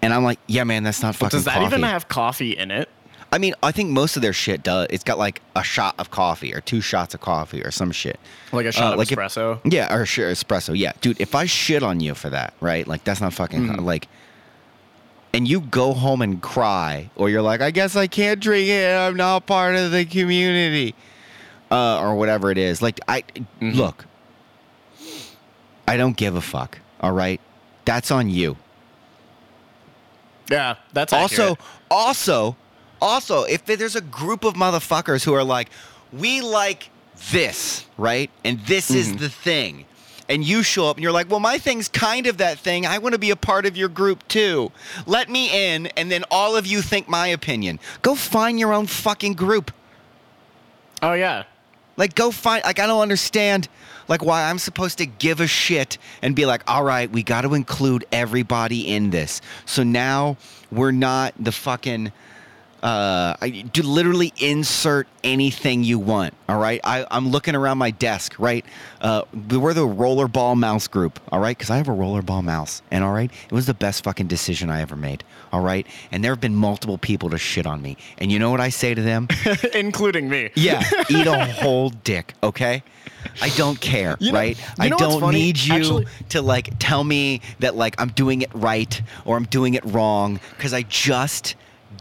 and I'm like, yeah, man, that's not fucking. Mm-hmm. Does that coffee. even have coffee in it? I mean, I think most of their shit does. It's got like a shot of coffee or two shots of coffee or some shit. Like a shot Uh, of like if- espresso? Yeah, or sure, espresso. Yeah, dude, if I shit on you for that, right? Like that's not fucking Mhm. like. And you go home and cry, or you're like, I guess I can't drink it. I'm not part of the community, uh, or whatever it is. Like I Mhm. look, I don't give a fuck. All right, that's on you. yeah, that's Also, accurate. also, also, if there's a group of motherfuckers who are like, we like this, right? And this is Mhm. the thing. And you show up and you're like, well, my thing's kind of that thing. I want to be a part of your group too. Let me in, and then all of you think my opinion. Go find your own fucking group. Oh yeah. Like, go find. Like, I don't understand. Like, why I'm supposed to give a shit and be like, all right, we got to include everybody in this. So now we're not the fucking. Uh, I, do literally insert anything you want. All right, I, I'm looking around my desk. Right, uh, we're the rollerball mouse group. All right, because I have a rollerball mouse, and all right, it was the best fucking decision I ever made. All right, and there have been multiple people to shit on me, and you know what I say to them? Including me. Yeah, eat a whole dick, okay? I don't care, You know- right? you I know what's don't need you Actually- to like tell me that like I'm doing it right or I'm doing it wrong cuz I just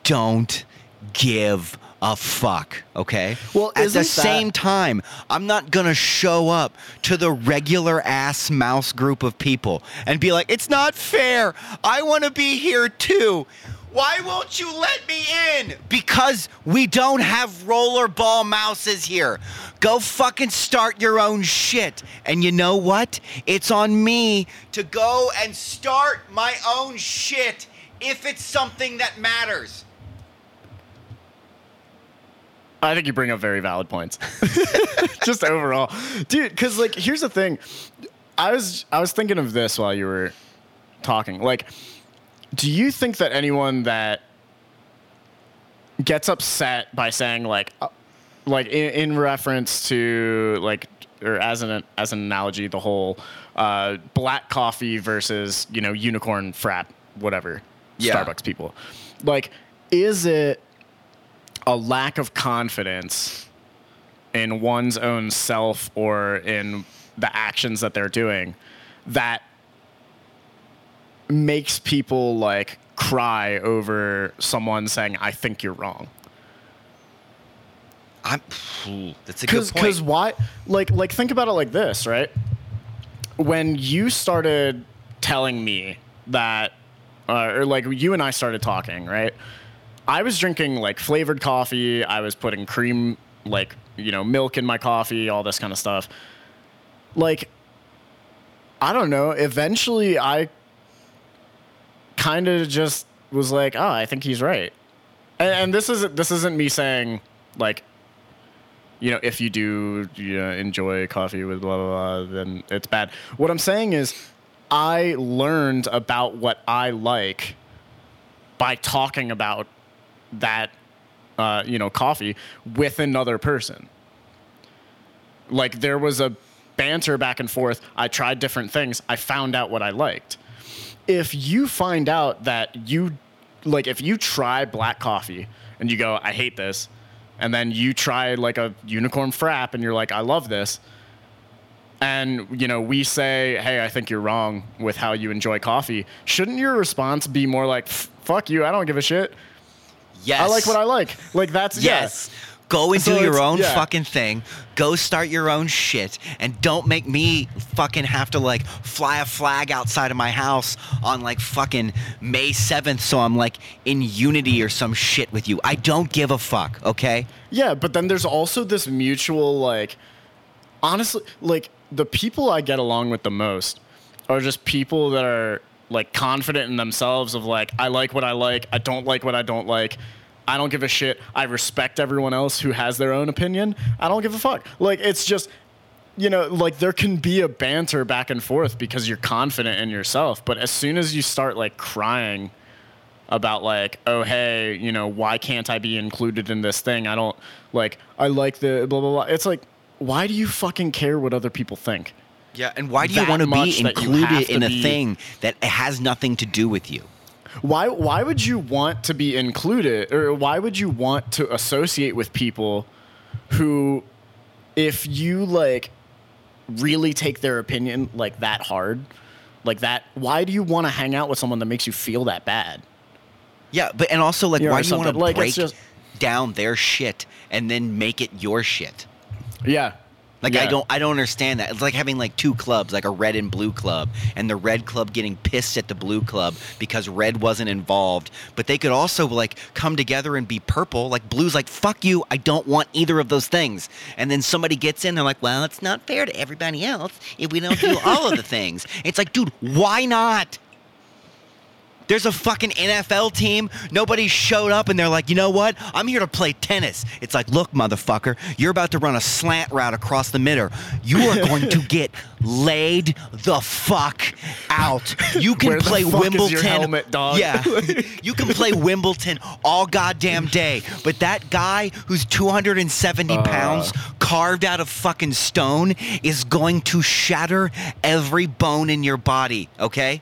don't give a fuck, okay? Well, at the that- same time, I'm not to show up to the regular ass mouse group of people and be like, "It's not fair. I want to be here too." Why won't you let me in? Because we don't have rollerball mouses here. Go fucking start your own shit. And you know what? It's on me to go and start my own shit if it's something that matters. I think you bring up very valid points. Just overall, dude. Because like, here's the thing. I was I was thinking of this while you were talking. Like, do you think that anyone that gets upset by saying like, uh, like in, in reference to like, or as an as an analogy, the whole uh, black coffee versus you know unicorn frat whatever Yeah. Starbucks people, like, is it a lack of confidence in one's own self or in the actions that they're doing that makes people like cry over someone saying i think you're wrong I'm. That's a good point. because why like like think about it like this right when you started telling me that uh, or like you and i started talking right i was drinking like flavored coffee. I was putting cream like you know milk in my coffee all this kind of stuff. Like i don't know eventually i kind of just was like oh i think he's right. And, and this isn't this isn't me saying like you know, if you do you know, enjoy coffee with blah, blah, blah, then it's bad. What I'm saying is, I learned about what I like by talking about that, uh, you know, coffee with another person. Like, there was a banter back and forth. I tried different things. I found out what I liked. If you find out that you, like, if you try black coffee and you go, I hate this, and then you try like a unicorn frap and you're like, I love this. And you know, we say, "Hey, I think you're wrong with how you enjoy coffee." Shouldn't your response be more like, "Fuck you, I don't give a shit. Yes. I like what I like." Like that's Yes. Go and So do your own yeah. fucking thing. Go start your own shit. And don't make me fucking have to like fly a flag outside of my house on like fucking May 7th so I'm like in unity or some shit with you. I don't give a fuck, okay? Yeah, but then there's also this mutual like honestly like the people I get along with the most are just people that are like confident in themselves of like I like what I like, I don't like what I don't like. I don't give a shit. I respect everyone else who has their own opinion. I don't give a fuck. Like it's just you know, like there can be a banter back and forth because you're confident in yourself, but as soon as you start like crying about like, oh hey, you know, why can't I be included in this thing? I don't like I like the blah blah blah. It's like, why do you fucking care what other people think? Yeah, and why do you want to be that you have included in a be- thing that has nothing to do with you? Why why would you want to be included or why would you want to associate with people who if you like really take their opinion like that hard, like that, why do you want to hang out with someone that makes you feel that bad? Yeah, but and also like You know, why or do you want to. Like, break just- down their shit and then make it your shit? Yeah. Like I don't I don't understand that. It's like having like two clubs, like a red and blue club, and the red club getting pissed at the blue club because red wasn't involved. But they could also like come together and be purple. Like blue's like, fuck you, I don't want either of those things. And then somebody gets in, they're like, Well, it's not fair to everybody else if we don't do all of the things. It's like, dude, why not? There's a fucking NFL team. Nobody showed up and they're like, you know what? I'm here to play tennis. It's like, look, motherfucker, you're about to run a slant route across the middle. You are going to get laid the fuck out. You can play fuck is your Wimbledon. helmet? Yeah. you can play Wimbledon all goddamn day. But that guy who's 270 Uh. pounds carved out of fucking stone is going to shatter every bone in your body, okay?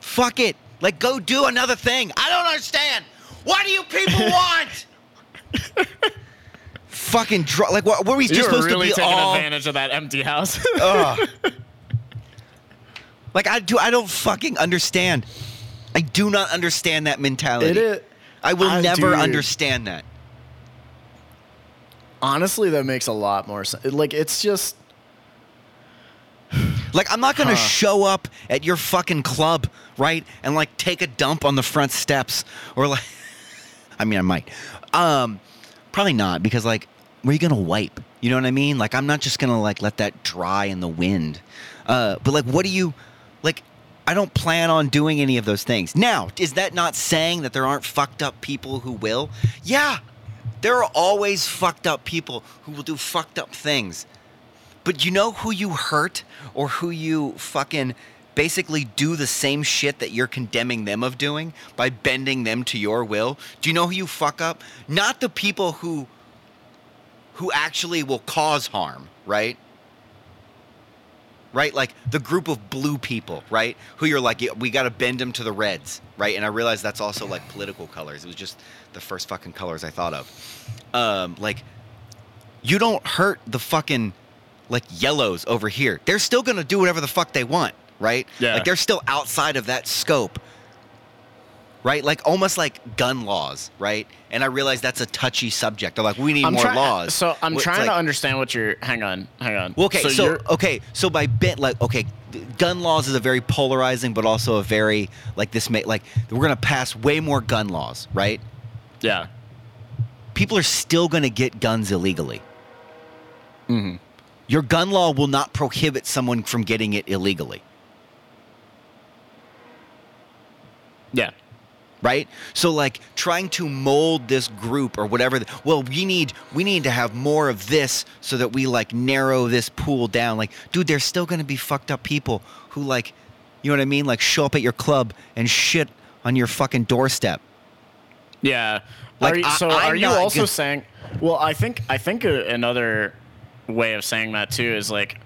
Fuck it. Like, go do another thing. I don't understand. What do you people want? Fucking dr- like what? Were we just You're supposed really to be taking all? advantage of that empty house. Ugh. like I do. I don't fucking understand. I do not understand that mentality. it is. I will I never do. understand that. Honestly, that makes a lot more sense. Like it's just Like I'm not gonna Huh. show up at your fucking club, right? And like take a dump on the front steps or like I mean I might. Um probably not because like where are you gonna wipe? You know what I mean? Like I'm not just gonna like let that dry in the wind. Uh but like what do you like I don't plan on doing any of those things. Now, is that not saying that there aren't fucked up people who will? Yeah. There are always fucked up people who will do fucked up things. But you know who you hurt or who you fucking basically do the same shit that you're condemning them of doing by bending them to your will? Do you know who you fuck up? Not the people who who actually will cause harm, right? Right? Like the group of blue people, right? Who you're like, "Yeah, we got to bend them to the reds, right? And I realized that's also like political colors. It was just the first fucking colors I thought of. Um, like, you don't hurt the fucking like yellows over here. They're still gonna do whatever the fuck they want, right? Yeah. Like they're still outside of that scope. Right? Like almost like gun laws, right? And I realize that's a touchy subject. They're like, we need I'm more try- laws. So I'm it's trying like- to understand what you're. Hang on, hang on. well, okay, so, you're- okay, so by bit like okay, gun laws is a very polarizing, but also a very like this may like we're gonna pass way more gun laws, right? yeah, People are still gonna get guns illegally. Mhm. Your gun law will not prohibit someone from getting it illegally, yeah, right? So like trying to mold this group or whatever. well, we need we need to have more of this so that we like narrow this pool down. Like, dude, there's still gonna be fucked up people who like, you know what I mean? Like show up at your club and shit on your fucking doorstep. yeah. Like, are you, so I'm are you also gonna- saying? Well, I think I think another way of saying that too is like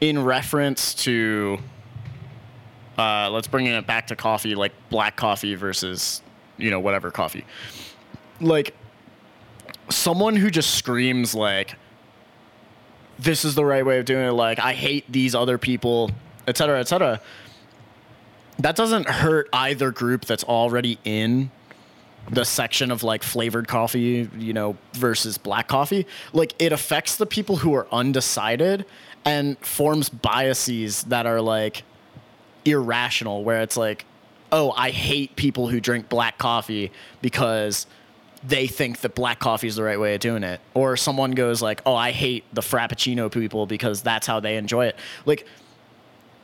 in reference to. Uh, let's bring it back to coffee, like black coffee versus, you know, whatever coffee. Like, someone who just screams like, "This is the right way of doing it." Like, I hate these other people, et cetera, et cetera. That doesn't hurt either group that's already in the section of like flavored coffee, you know, versus black coffee. Like, it affects the people who are undecided and forms biases that are like irrational where it's like oh i hate people who drink black coffee because they think that black coffee is the right way of doing it or someone goes like oh i hate the frappuccino people because that's how they enjoy it like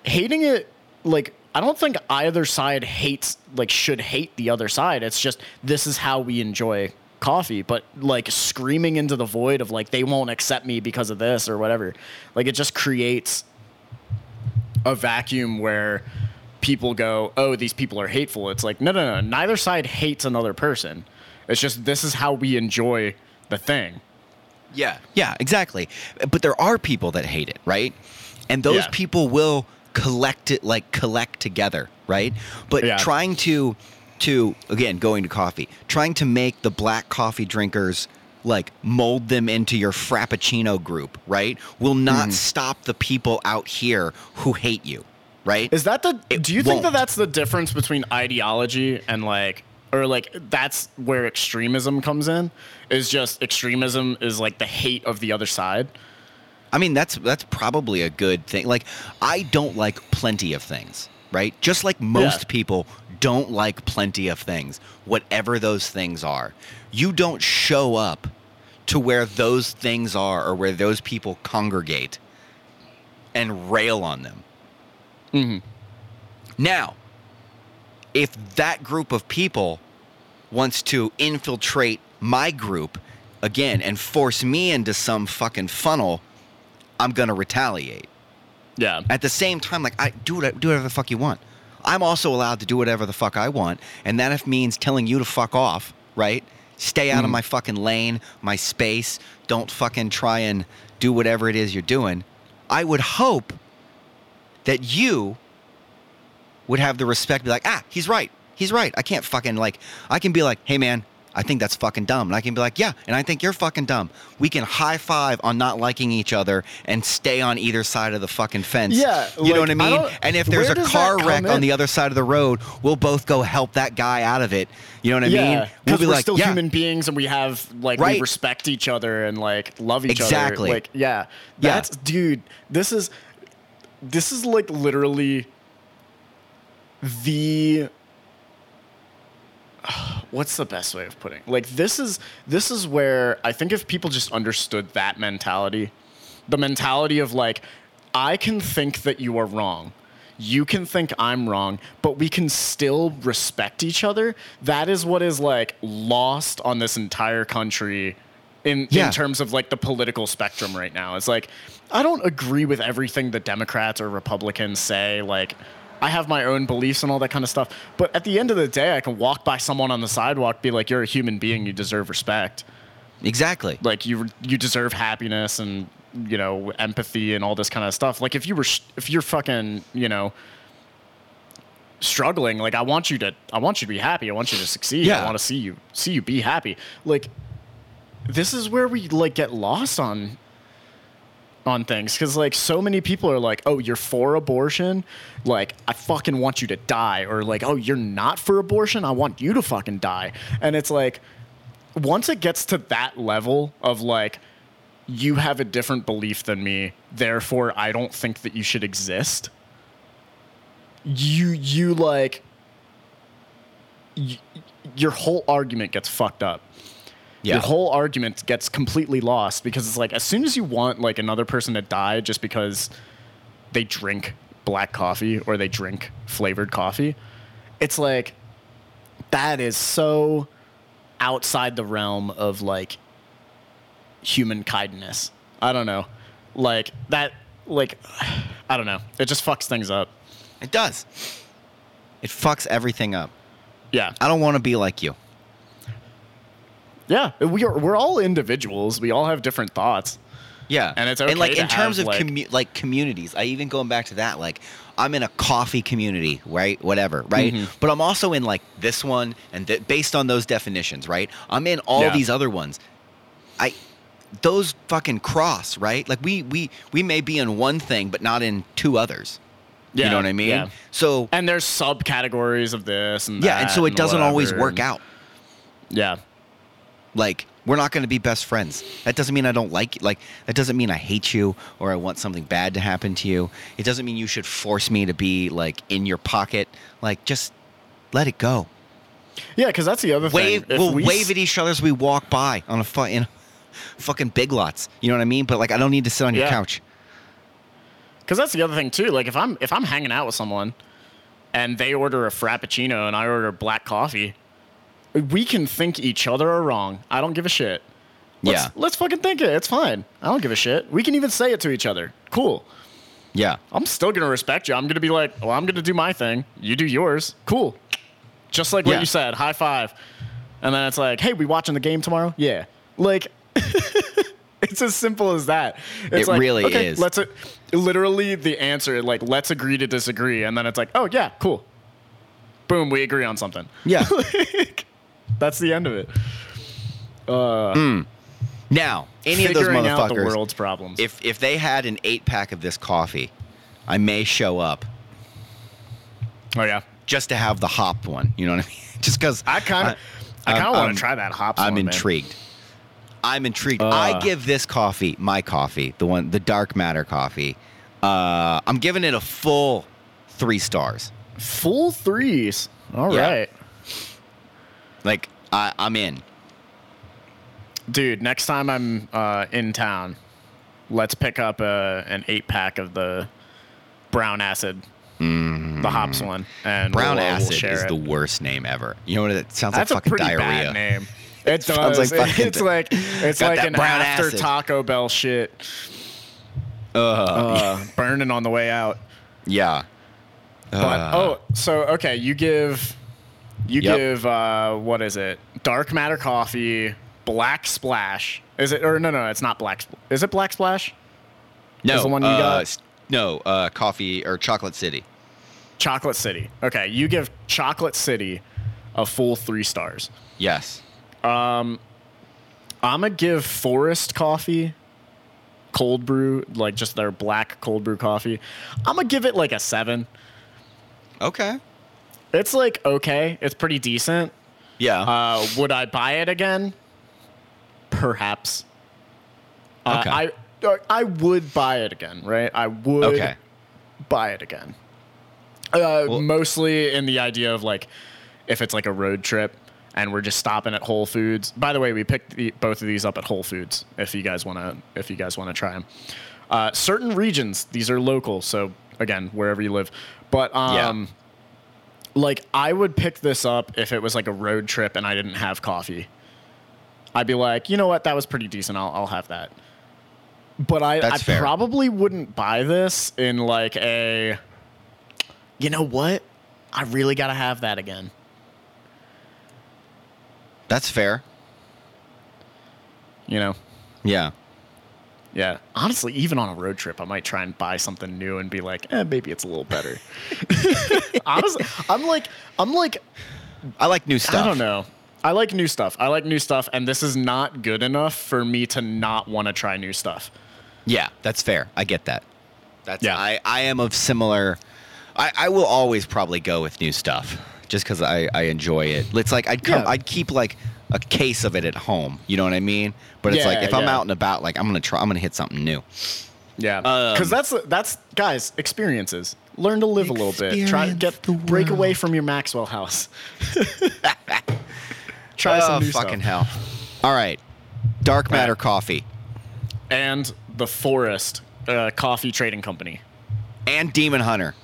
hating it like i don't think either side hates like should hate the other side it's just this is how we enjoy coffee but like screaming into the void of like they won't accept me because of this or whatever like it just creates a vacuum where people go, "Oh, these people are hateful." It's like, no, no, no. Neither side hates another person. It's just this is how we enjoy the thing. Yeah. Yeah, exactly. But there are people that hate it, right? And those Yeah. people will collect it like collect together, right? But Yeah. trying to to again, going to coffee, trying to make the black coffee drinkers like mold them into your frappuccino group, right? Will not mm-hmm. stop the people out here who hate you, right? Is that the? It do you think that that's the difference between ideology and like, or like that's where extremism comes in? Is just extremism is like the hate of the other side. I mean, that's that's probably a good thing. Like, I don't like plenty of things, right? Just like most Yeah. people don't like plenty of things, whatever those things are. You don't show up to where those things are or where those people congregate and rail on them. Mm-hmm. Now, if that group of people wants to infiltrate my group again and force me into some fucking funnel, I'm gonna retaliate. Yeah. At the same time, like I do what, do whatever the fuck you want. I'm also allowed to do whatever the fuck I want, and that if means telling you to fuck off, right? Stay out of my fucking lane, my space. Don't fucking try and do whatever it is you're doing. I would hope that you would have the respect to be like, ah, he's right. He's right. I can't fucking like I can be like, hey man, I think that's fucking dumb. And I can be like, yeah, and I think you're fucking dumb. We can high five on not liking each other and stay on either side of the fucking fence. Yeah, You know what I I mean? don't- and if there's a car wreck come on the other side of the road, we'll both go help that guy out of it. You know what I yeah, mean? We'll be we're like, still yeah, human beings and we have like Right. we respect each other and like love each Exactly. other. Like yeah, Yeah. dude. This is this is like literally the what's the best way of putting like this is this is where i think if people just understood that mentality the mentality of like i can think that you are wrong you can think I'm wrong, but we can still respect each other. That is what is like lost on this entire country in Yeah. in terms of like the political spectrum right now. It's like I don't agree with everything the Democrats or Republicans say. Like I have my own beliefs and all that kind of stuff. But at the end of the day, I can walk by someone on the sidewalk, be like, "You're a human being. You deserve respect. Exactly. Like you you deserve happiness and you know empathy and all this kind of stuff." Like if you were if you're fucking you know struggling like i want you to i want you to be happy i want you to succeed Yeah. i want to see you see you be happy like this is where we like get lost on on things because like so many people are like oh you're for abortion? Like i fucking want you to die or like oh you're not for abortion? I want you to fucking die. And it's like once it gets to that level of like you have a different belief than me therefore i don't think that you should exist you you like y your whole argument gets fucked up Yeah. your whole argument gets completely lost because it's like as soon as you want like another person to die just because they drink black coffee or they drink flavored coffee it's like that is so outside the realm of like human kindness i don't know like that like i don't know it just fucks things up It does. It fucks everything up. yeah I don't want to be like you. Yeah we are we're all individuals we all have different thoughts Yeah, And it's okay and like in terms of like- commu- like communities. I even going back to that. Like I'm in a coffee community, right? Whatever, right? Mhm. But I'm also in like this one, and th- based on those definitions, right? I'm in all Yeah. these other ones. I those fucking cross, right? Like we we we may be in one thing, but not in two others. Yeah, you know what I mean? yeah. So and there's subcategories of this and yeah, and so it doesn't always work and- out. yeah Like we're not going to be best friends. That doesn't mean I don't like you. Like that doesn't mean I hate you or I want something bad to happen to you. It doesn't mean you should force me to be like in your pocket. Like just let it go. yeah because that's the other Wave. thing If We'll we wave s- at each other as we walk by on a fu- in fucking big lots. You know what I mean? But like I don't need to sit on your Yeah. couch. Because that's the other thing too. Like if I'm if I'm hanging out with someone, and they order a frappuccino and I order black coffee, we can think each other are wrong. I don't give a shit. Let's, Yeah. Let's fucking think it. It's fine. I don't give a shit. We can even say it to each other. Cool. Yeah. I'm still gonna respect you. I'm gonna be like, well, I'm gonna do my thing. You do yours. Cool. Just like what Yeah. you said. High five. And then it's like, hey, we watching the game tomorrow? Yeah. Like. It's as simple as that. It's It like, really okay, is. Let's literally the answer like let's agree to disagree, and then it's like, oh yeah, cool. Boom, we agree on something. Yeah. That's the end of it. Uh, now, any of those out the world's problems. if if they had an eight pack of this coffee, I may show up oh yeah, just to have the hop one. You know what I mean? Just because I kind of, I, kind of want to try that hop. I'm one, man. intrigued. I'm intrigued. Uh. I give this coffee, my coffee, the one, the dark matter coffee. Uh, I'm giving it a full three stars. Full threes. All right, Yeah. Like I, I'm in. dude. Next time I'm uh, in town, let's pick up a, an eight pack of the brown acid, the hops one, and Mm. Brown we'll, uh, we'll acid share is it. the worst name ever. You know what? It sounds That's like a fucking pretty diarrhea. bad name. It Sounds does. like fucking it's like it's like an after acid. Taco Bell shit, Ugh. uh, burning on the way out. yeah. But Uh, oh, so okay, you give you Yep. give uh, what is it? Dark matter coffee, black splash. Is it or no no? It's not black. Is it black splash? no, is the one you uh, got? No, uh, coffee or chocolate city. Chocolate City. Okay, you give Chocolate City a full three stars. Yes. Um, I'm gonna give Forest Coffee cold brew, like just their black cold brew coffee. I'm gonna give it like a seven. Okay. It's like okay, it's pretty decent. Yeah. Uh, would I buy it again? Perhaps. Uh, Okay. I I would buy it again, right? I would okay. buy it again. Uh, Well- mostly in the idea of like if it's like a road trip and we're just stopping at Whole Foods. By the way, we picked the, both of these up at Whole Foods. If you guys want to, if you guys want to try them. Uh, certain regions, these are local, so again wherever you live. But Yeah. Like I would pick this up if it was like a road trip and I didn't have coffee. I'd be like, you know what, that was pretty decent. I'll I'll have that. But I, I fair. probably wouldn't buy this in like a. You know what? I really gotta have that again. That's fair. You know. Yeah. Yeah. Honestly, even on a road trip, I might try and buy something new and be like, eh, maybe it's a little better. Honestly, I'm like, I'm like, I like new stuff. I don't know. I like new stuff. I like new stuff, and this is not good enough for me to not want to try new stuff. Yeah, that's fair. I get that. That's Yeah. I, I am of similar I, I will always probably go with new stuff just because I, I enjoy it. It's like I'd come Yeah. I'd keep like a case of it at home. You know what I mean? But it's like Yeah, if I'm out and about, like I'm gonna try I'm gonna hit something new. Yeah, Um, because that's that's guys experiences. Learn to live a little bit. Try Experience get the break away from your Maxwell house. Try oh some new fucking stuff. hell. All right. Dark Matter Right. Coffee. And the Forest uh, Coffee Trading Company And Demon Hunter.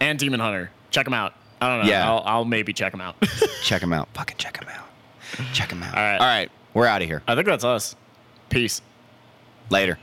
and Demon Hunter. Check them out. I don't know. Yeah. I'll, I'll maybe check them out. Check them out. Fucking check them out. Check them out. All right. All right. We're out of here. I think that's us. Peace. Later.